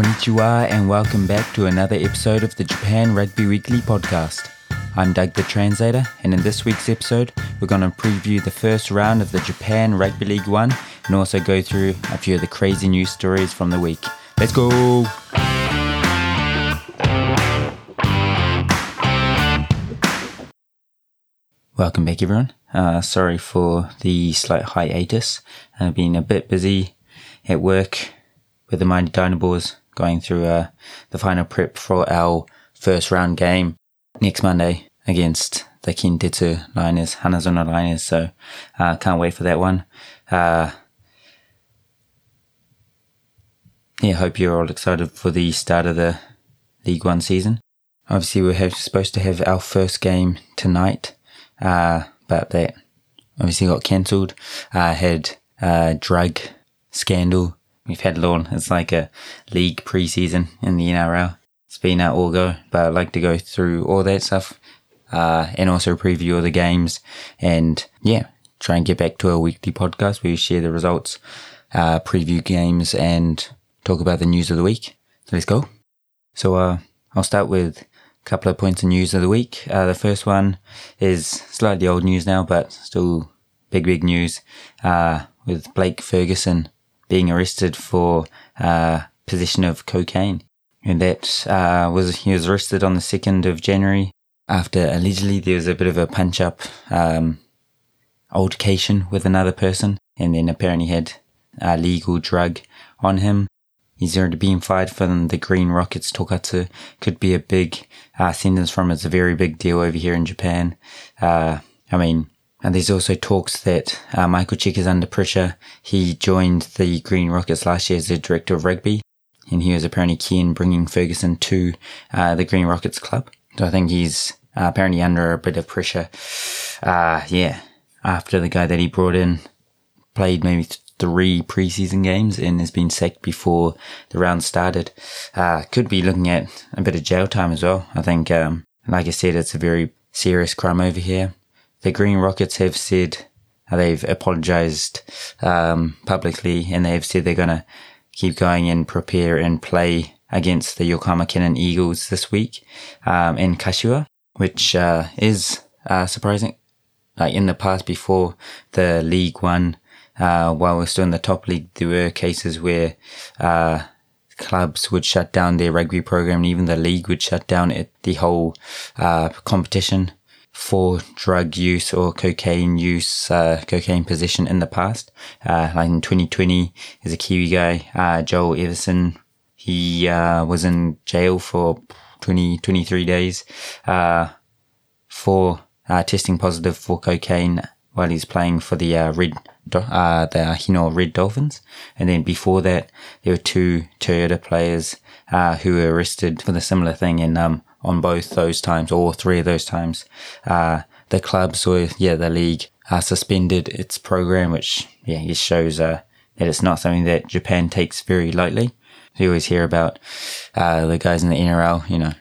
Konnichiwa and welcome back to another episode of the Japan Rugby Weekly podcast. I'm Doug the Translator, and in this week's episode, we're going to preview the first round of the Japan Rugby League 1 and also go through a few of the crazy news stories from the week. Let's go! Welcome back, everyone. Uh, sorry for the slight hiatus. I've been a bit busy at work with the Mighty Dynaboars going through uh, the final prep for our first round game next Monday against the Kintetsu Liners, Hanazono Liners. So uh, can't wait for that one. Uh, yeah, hope you're all excited for the start of the League One season. Obviously, we're have, supposed to have our first game tonight, uh, but that obviously got cancelled. Uh, had a drug scandal We've had Lawn. It's like a league preseason in the NRL. It's been at all go, but I'd like to go through all that stuff, uh, and also preview all the games and yeah, try and get back to a weekly podcast where we share the results, uh, preview games and talk about the news of the week. So let's go. So, uh, I'll start with a couple of points of news of the week. Uh, the first one is slightly old news now, but still big, big news, uh, with Blake Ferguson being arrested for uh, possession of cocaine. And that uh, was he was arrested on the second of January after allegedly there was a bit of a punch up um, altercation with another person, and then apparently had a legal drug on him. He's already been fired from the Green Rockets Tokatsu. Could be a big uh, sentence from. It's a very big deal over here in Japan. Uh, I mean, and there's also talks that uh, Michael Cheika is under pressure. He joined the Green Rockets last year as the director of rugby, and he was apparently key in bringing Ferguson to uh, the Green Rockets club. So I think he's uh, apparently under a bit of pressure. Uh, yeah, after the guy that he brought in played maybe three preseason games and has been sacked before the round started. Uh, could be looking at a bit of jail time as well. I think, um, like I said, it's a very serious crime over here the Green Rockets have said uh, they've apologized um, publicly and they've said they're going to keep going and prepare and play against the Yokohama Canon Eagles this week um, in Kashiwa, which uh, is uh, surprising. Like in the past, before the League One, uh, while we're still in the top league, there were cases where uh, clubs would shut down their rugby program, and even the league would shut down it, the whole uh, competition for drug use or cocaine use, uh, cocaine possession in the past. Uh, like in 2020, there's a Kiwi guy, uh, Joel Everson. He, uh, was in jail for 20, 23 days, uh, for, uh, testing positive for cocaine while he's playing for the, Red, uh, the Hino Red Dolphins. And then before that, there were two Toyota players, who were arrested for the similar thing. And, um, on both those times, or three of those times. Uh, the clubs or, yeah, the league uh, suspended its program, which, yeah, just shows, uh, that it's not something that Japan takes very lightly. You always hear about, uh, the guys in the NRL, you know,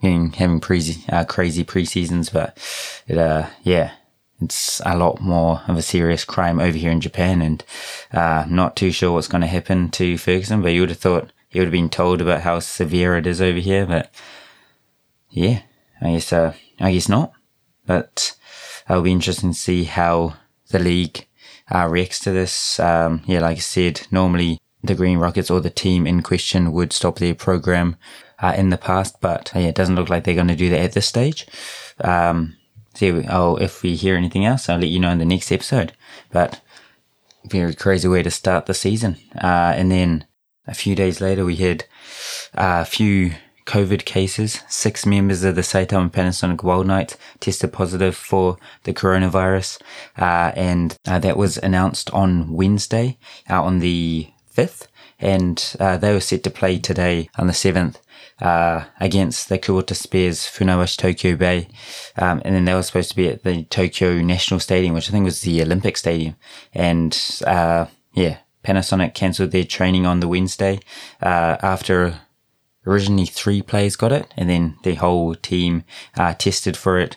getting, having pre, uh, crazy pre-seasons, but it, uh, yeah, it's a lot more of a serious crime over here in Japan and, uh, not too sure what's going to happen to Ferguson, but you would have thought he would have been told about how severe it is over here, but yeah, I guess, uh, I guess not. But it'll be interesting to see how the league uh, reacts to this. Um, yeah, like I said, normally the Green Rockets or the team in question would stop their program uh, in the past, but uh, yeah, it doesn't look like they're going to do that at this stage. Um, so oh, if we hear anything else, I'll let you know in the next episode. But very crazy way to start the season. Uh, and then a few days later, we had uh, a few COVID cases. Six members of the Saitama Panasonic Wild Knights tested positive for the coronavirus, uh, and uh, that was announced on Wednesday, uh, on the 5th, and uh, they were set to play today on the 7th. Uh, against the Kubota Spears Funabashi Tokyo Bay. Um, and then they were supposed to be at the Tokyo National Stadium, which I think was the Olympic Stadium. And, uh, yeah, Panasonic cancelled their training on the Wednesday, after originally three players got it and then the whole team uh, tested for it.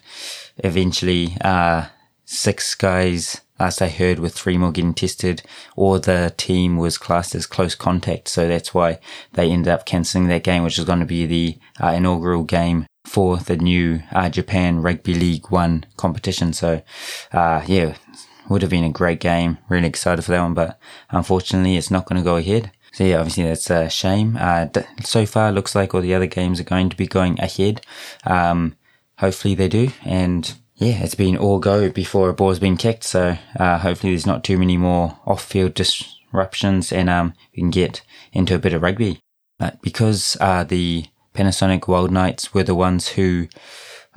Eventually, uh, six guys last I heard, with three more getting tested, or the team was classed as close contact. So that's why they ended up cancelling that game, which is going to be the uh, inaugural game for the new uh, Japan Rugby League One competition. So, uh, yeah, would have been a great game. Really excited for that one, but unfortunately, it's not going to go ahead. So yeah, obviously that's a shame. Uh, so far, looks like all the other games are going to be going ahead. Um, hopefully they do, and yeah, it's been all go before a ball's been kicked. So uh, hopefully there's not too many more off-field disruptions, and um, we can get into a bit of rugby. But because uh, the Panasonic Wild Knights were the ones who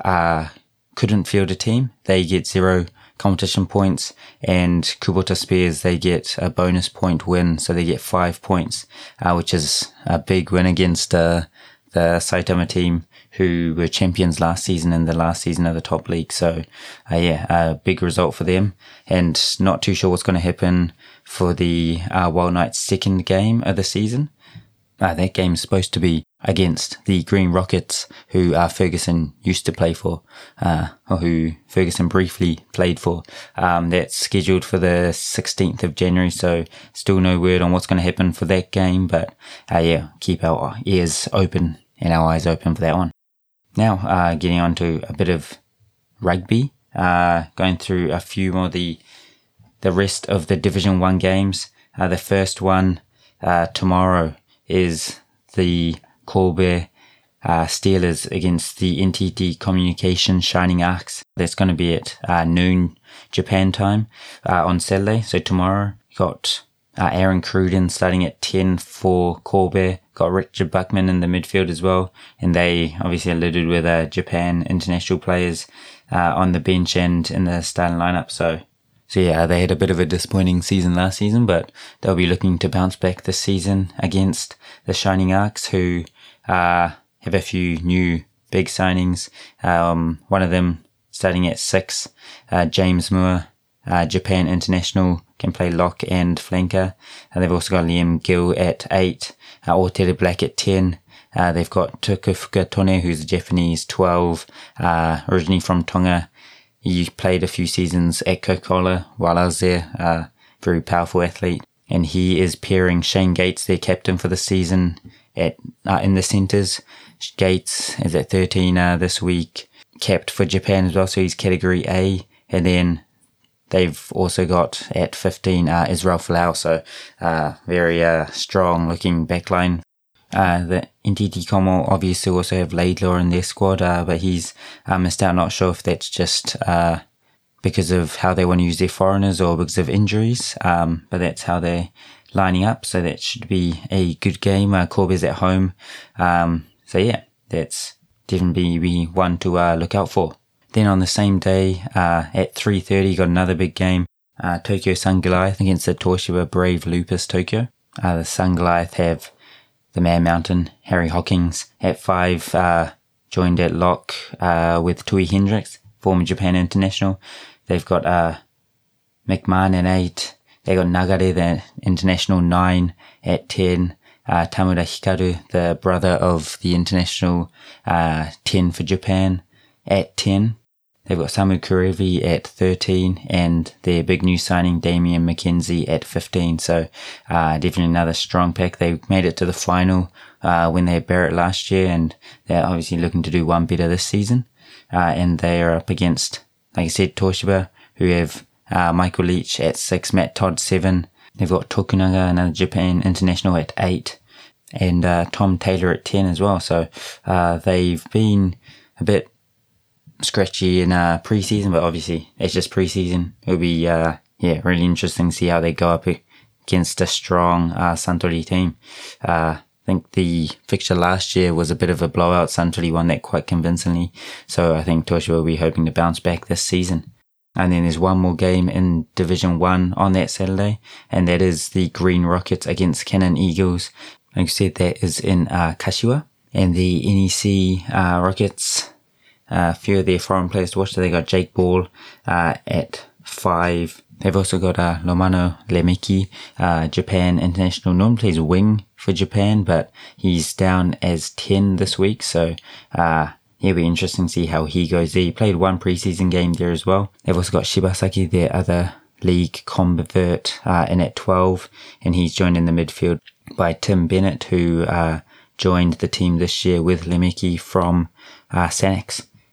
uh, couldn't field a team, they get zero competition points, and Kubota Spears they get a bonus point win, so they get five points, uh, which is a big win against uh, the Saitama team who were champions last season in the last season of the top league. So, uh, yeah, a big result for them. And not too sure what's going to happen for the uh, Wild Knights' second game of the season. Uh, that game's supposed to be against the Green Rockets, who uh, Ferguson used to play for, uh, or who Ferguson briefly played for. Um, that's scheduled for the 16th of January, so still no word on what's going to happen for that game, but uh, yeah, keep our ears open and our eyes open for that one. Now, uh, getting on to a bit of rugby, uh, going through a few more the the rest of the Division One games. Uh, the first one tomorrow is the Kobe uh, Steelers against the NTT Communication Shining Arcs. That's going to be at uh, noon Japan time on Saturday. So tomorrow, got Aaron Cruden starting at 10 for Kobe got Richard Buckman in the midfield as well, and they obviously alluded with uh, Japan international players uh, on the bench and in the starting lineup. So, so yeah, they had a bit of a disappointing season last season, but they'll be looking to bounce back this season against the Shining Arcs, who uh, have a few new big signings. Um, one of them starting at six, uh, James Moore, uh, Japan international, can play lock and flanker. And they've also got Liam Gill at eight uh, Otere Black at 10. Uh, they've got Tukufuka Tone, who's a Japanese 12, uh, originally from Tonga. He played a few seasons at Coca-Cola while I was there. Uh, very powerful athlete. And he is pairing Shane Gates, their captain for the season, at uh, in the centres. Gates is at 13 uh, this week, capped for Japan as well, so he's category A. And then They've also got at 15 uh, Israel Folau, so uh, very uh, strong looking backline. Uh, the NTT Como obviously also have Laidlaw in their squad, uh, but he's uh, missed out. Not sure if that's just uh, because of how they want to use their foreigners or because of injuries, um, but that's how they're lining up. So that should be a good game. Uh, Kobe's at home. Um, so yeah, that's definitely one to uh, look out for. Then on the same day, uh, at 3.30, got another big game. Uh, Tokyo Sun Goliath against the Toshiba Brave Lupus Tokyo. Uh, the Sun Goliath have the Man Mountain, Harry Hockings at five, uh, joined at lock, uh, with Tui Hendricks, former Japan international. They've got, uh, McMahon at eight. They got Nagare, the international nine at 10. Uh, Tamura Hikaru, the brother of the international, uh, 10 for Japan at 10. They've got Samu Kerevi at 13 and their big new signing, Damian McKenzie, at 15. So, uh, definitely another strong pick. They made it to the final, uh, when they had Barrett last year and they're obviously looking to do one better this season. Uh, and they are up against, like I said, Toshiba, who have, uh, Michael Leitch at six, Matt Todd seven. They've got Tokunaga, another Japan international at eight and, uh, Tom Taylor at 10 as well. So, uh, they've been a bit scratchy in uh, preseason, but obviously it's just preseason. It'll be uh, yeah really interesting to see how they go up against a strong uh, team. Uh, I think the fixture last year was a bit of a blowout. Suntory won that quite convincingly, so I think Toshiba will be hoping to bounce back this season. And then there's one more game in Division 1 on that Saturday, and that is the Green Rockets against Canon Eagles. Like I said, that is in uh, Kashiwa. And the NEC uh, Rockets a few of their foreign players to watch. They got Jake Ball uh, at five. They've also got uh, Lomano Lemeki, uh, Japan international. Normally plays wing for Japan, but he's down as 10 this week. So, uh, it'll be interesting to see how he goes. He played one preseason game there as well. They've also got Shibasaki, their other league convert uh, in at 12, and he's joined in the midfield by Tim Bennett, who uh, joined the team this year with Lemeki from uh.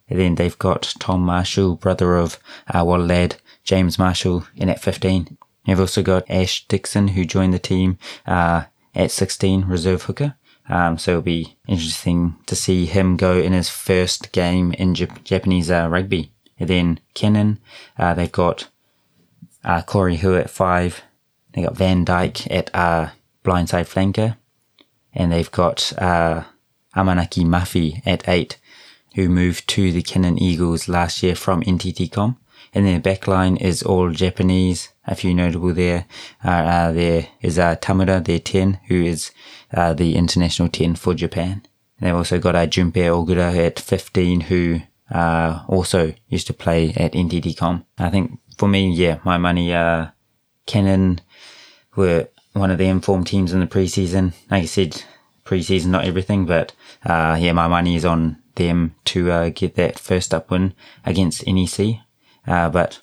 And then they've got Tom Marshall, brother of uh, lad James Marshall, in at 15. They've also got Ash Dixon, who joined the team uh, at 16, reserve hooker. Um, so it'll be interesting to see him go in his first game in Jap- Japanese uh, rugby. And then Canon, uh, they've got uh, Corey Hu at five. They got Van Dyke at uh, blindside flanker, and they've got uh, Amanaki Mafi at eight, who moved to the Canon Eagles last year from NTT-Com. And their backline is all Japanese. A few notable there. Uh, uh, there is uh, Tamura, their 10, who is uh, the international 10 for Japan. And they've also got uh, Junpei Ogura at 15, who uh, also used to play at NTT-Com. I think for me, yeah, my money, uh, Canon were one of the informed teams in the preseason. Like I said, preseason, not everything, but, uh, yeah, my money is on them to, uh, get that first up win against NEC. Uh, but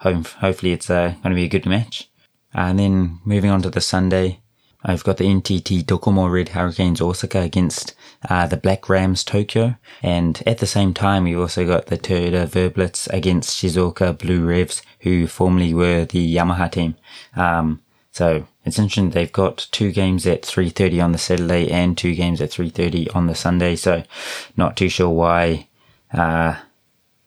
hope, hopefully it's, uh, going to be a good match. and then moving on to the Sunday, I've got the NTT Docomo Red Hurricanes Osaka against uh, the Black Rams Tokyo. And at the same time, we have also got the Toyota Verblitz against Shizuoka Blue Revs, who formerly were the Yamaha team. Um, so it's interesting. They've got two games at 3.30 on the Saturday and two games at 3.30 on the Sunday. So not too sure why, uh,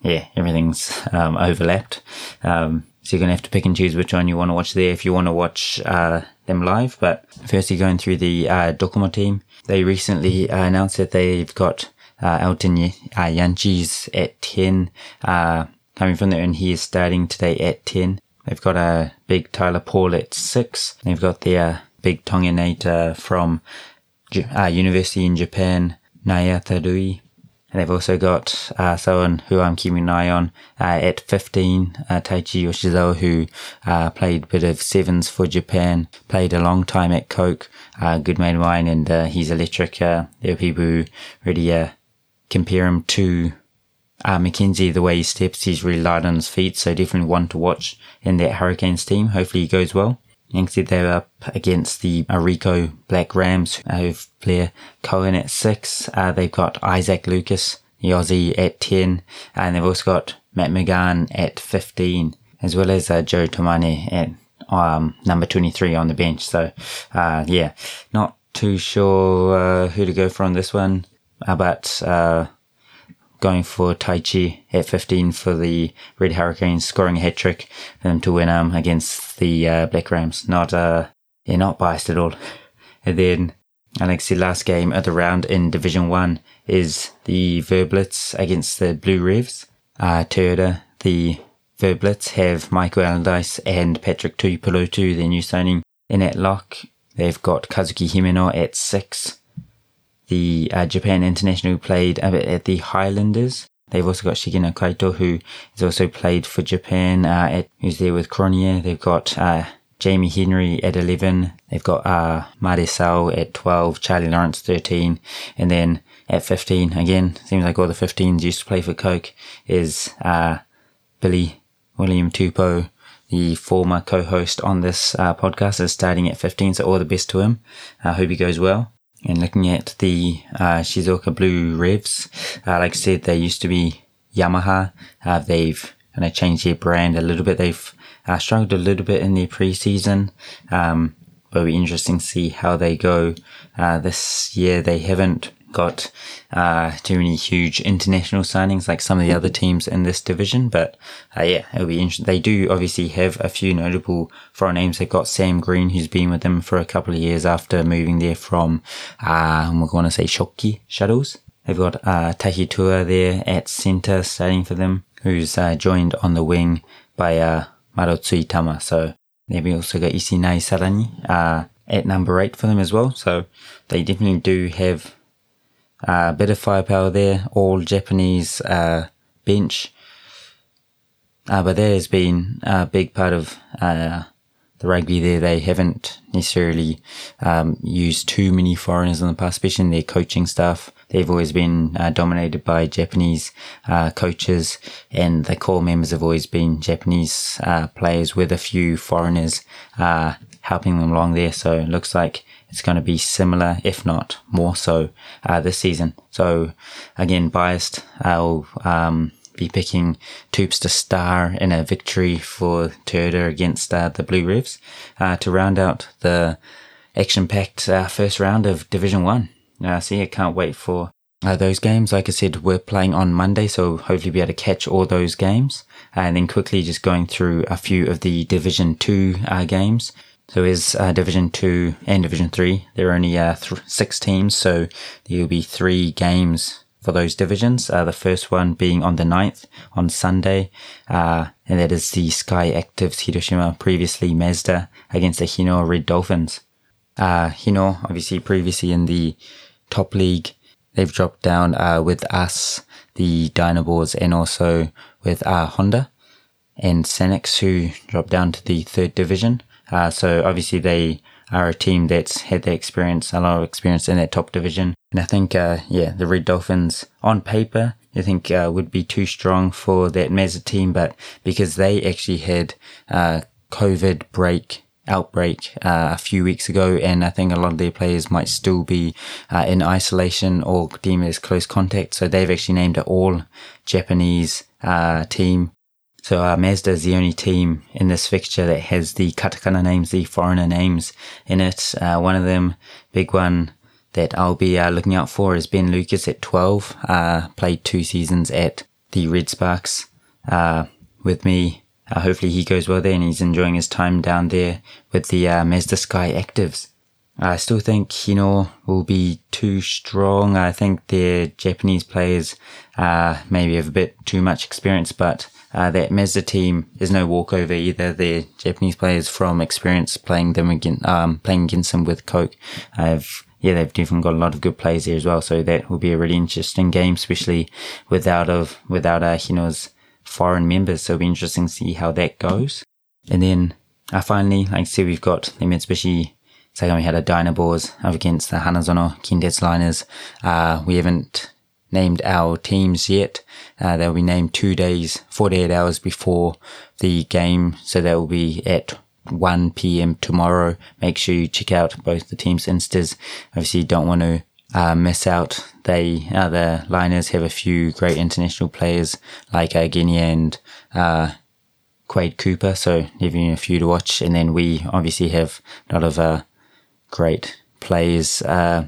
yeah, everything's, um, overlapped. Um, so you're going to have to pick and choose which one you want to watch there if you want to watch, uh, them live. But firstly, going through the uh, Docomo team, they recently uh, announced that they've got uh, Elton uh, Jantjies at 10, uh, coming from there, and he is starting today at 10. They've got a big Tyler Paul at 6. They've got their big Tonganate from uh, University in Japan, Naya Tarui, and they've also got uh, someone who I'm keeping an eye on uh, at 15, uh, Taichi Yoshizawa, who uh, played a bit of sevens for Japan, played a long time at Coke, uh, good mate of mine, and uh, he's electric. Uh, there are people who really uh, compare him to uh, McKenzie, the way he steps, he's really light on his feet, so definitely one to watch in that Hurricanes team. Hopefully he goes well. Next, they're up against the Arico Black Rams, uh, who've player Cohen at six. Uh, they've got Isaac Lucas, the Aussie at 10, and they've also got Matt McGann at 15, as well as uh, Joe Tomane at um, number 23 on the bench. So, uh, yeah, not too sure uh, who to go for on this one, uh, but going for Taichi at 15 for the Red Hurricanes, scoring a hat trick for them to win um, against the uh, Black Rams. Not uh, yeah, not biased at all. And then, like the last game of the round in Division One is the Verblitz against the Blue Revs. Uh, Toyota, the Verblitz have Michael Allardyce and Patrick Tuipulotu, their new signing, in at lock. They've got Kazuki Himeno at six the uh, Japan International played at the Highlanders. They've also got Shigeno Kaito, who has also played for Japan, uh, at, who's there with Cronier. They've got, uh, Jamie Henry at 11. They've got, uh, Marcel at 12, Charlie Lawrence 13. And then at 15, again, seems like all the 15s used to play for Coke, is, uh, Billy William Tupou, the former co-host on this uh, podcast, is starting at 15. So all the best to him. I hope he goes well. And looking at the uh, Shizuoka Blue Revs, uh, like I said, they used to be Yamaha. Uh, they've kind of changed their brand a little bit. They've uh, struggled a little bit in their preseason. Um, but it'll be interesting to see how they go uh, this year. They haven't got uh, too many huge international signings like some of the other teams in this division. But uh, yeah, it'll be interesting. They do obviously have a few notable foreign names. They've got Sam Green, who's been with them for a couple of years after moving there from, uh, we're going to say Shokki Shuttles. They've got uh, Tahitua there at centre starting for them, who's uh, joined on the wing by uh, Malo Tuitama. So they've also got Isinai Sarani uh, at number eight for them as well. So they definitely do have uh, bit of firepower there, all Japanese uh, bench. Uh, but that has been a big part of uh, the rugby there. They haven't necessarily um, used too many foreigners in the past, especially in their coaching staff. they've always been uh, dominated by Japanese uh, coaches, and the core members have always been Japanese players with a few foreigners helping them along there. So it looks like it's going to be similar, if not more so, uh, this season. So again, biased. I'll um, be picking Toops to star in a victory for Toyota against uh, the Blue Revs to round out the action-packed first round of Division One. Uh, see I can't wait for uh, those games. Like I said, we're playing on Monday, so hopefully be able to catch all those games. And then quickly just going through a few of the Division 2 uh, games. So is uh, Division 2 and Division 3. There are only uh, th- six teams, so there will be three games for those divisions. Uh, the first one being on the 9th on Sunday, uh, and that is the Sky Actives Hiroshima, previously Mazda, against the Hino Red Dolphins. Uh, Hino, obviously previously in the top league. They've dropped down uh, with us, the Dynaboars, and also with Honda and Senex, who dropped down to the third division. Uh, so obviously they are a team that's had that experience, a lot of experience in that top division. And I think, uh, yeah, the Red Dolphins on paper, I think uh, would be too strong for that Mazda team, but because they actually had uh, COVID break outbreak uh, a few weeks ago, and I think a lot of their players might still be uh, in isolation or deemed as close contact. So they've actually named an all Japanese uh, team. So uh, Mazda is the only team in this fixture that has the katakana names, the foreigner names in it. Uh, one of them, big one that I'll be uh, looking out for is Ben Lucas at 12. played two seasons at the Red Sparks with me uh, hopefully he goes well there and he's enjoying his time down there with the uh, Mazda Sky Actives. I still think Hino will be too strong. I think their Japanese players uh, maybe have a bit too much experience, but uh, that Mazda team is no walkover either. Their Japanese players from experience playing them again, um, playing against them with Coke. I've yeah, they've definitely got a lot of good players there as well. So that will be a really interesting game, especially without of without uh, Hino's foreign members. So it'll be interesting to see how that goes. And then uh, finally, like I said, we've got the Mitsubishi we had a Dynaboars up against the Hanazono Kintetsu Liners. Uh, we haven't named our teams yet. Uh, they'll be named two days, 48 hours before the game. So that will be at 1 p.m. tomorrow. Make sure you check out both the teams' instas. Obviously, you don't want to uh, miss out. They, uh, the Liners have a few great international players like uh, Guinea and uh, Quade Cooper, so giving a few to watch. And then we obviously have a lot of uh, great players uh,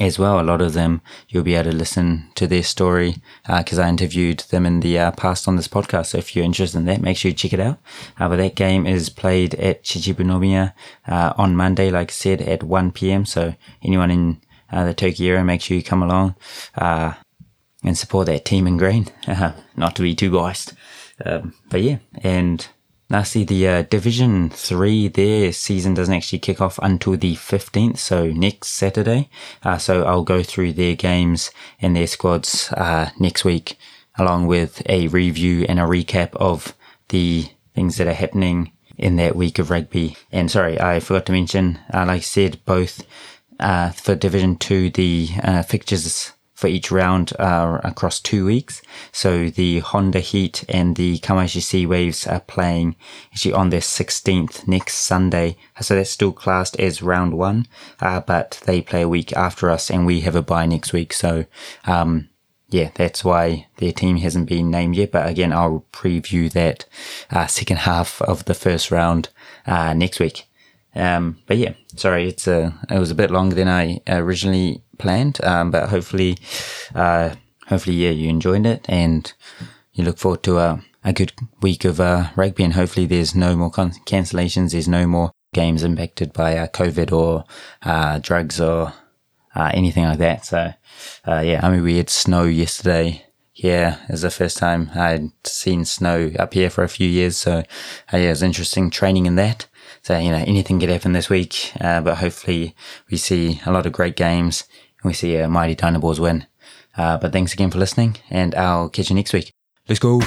as well. A lot of them you'll be able to listen to their story because uh, I interviewed them in the uh, past on this podcast. So if you're interested in that, make sure you check it out. Uh, but that game is played at Chichibunomiya uh, on Monday, like I said, at 1 p.m. So anyone in uh, the Tokyo area, make sure you come along uh, and support that team in green. not to be too biased, um, but yeah. And lastly, the uh, Division Three, their season doesn't actually kick off until the fifteenth, so next Saturday. Uh, so I'll go through their games and their squads uh, next week, along with a review and a recap of the things that are happening in that week of rugby. And sorry, I forgot to mention, uh, like I said, both uh, for Division Two, the uh, fixtures for each round are across two weeks. So the Honda Heat and the Kamaishi Sea Waves are playing actually on their 16th next Sunday. So that's still classed as round one, uh, but they play a week after us and we have a bye next week. So, um, yeah, that's why their team hasn't been named yet. But again, I'll preview that uh, second half of the first round uh, next week. Um, but yeah, sorry, it's a, it was a bit longer than I originally planned. Um, but hopefully, uh, hopefully, yeah, you enjoyed it and you look forward to a, a good week of, uh, rugby and hopefully there's no more con- cancellations. There's no more games impacted by, uh, COVID or, uh, drugs or, uh, anything like that. So, uh, yeah, I mean, we had snow yesterday Yeah, it's the first time I'd seen snow up here for a few years. So, uh, yeah, it was interesting training in that. So, you know, anything could happen this week, uh, but hopefully we see a lot of great games and we see a mighty Dynaboars win. Uh, but thanks again for listening and I'll catch you next week. Let's go.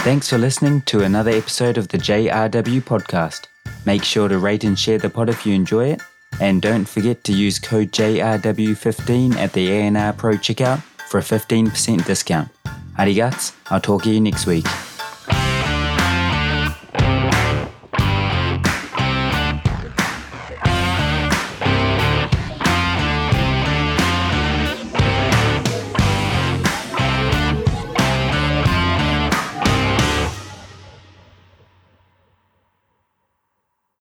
Thanks for listening to another episode of the JRW podcast. Make sure to rate and share the pod if you enjoy it. And don't forget to use code JRW15 at the ANR Pro checkout for a 15% discount. Arigats, I'll talk to you next week.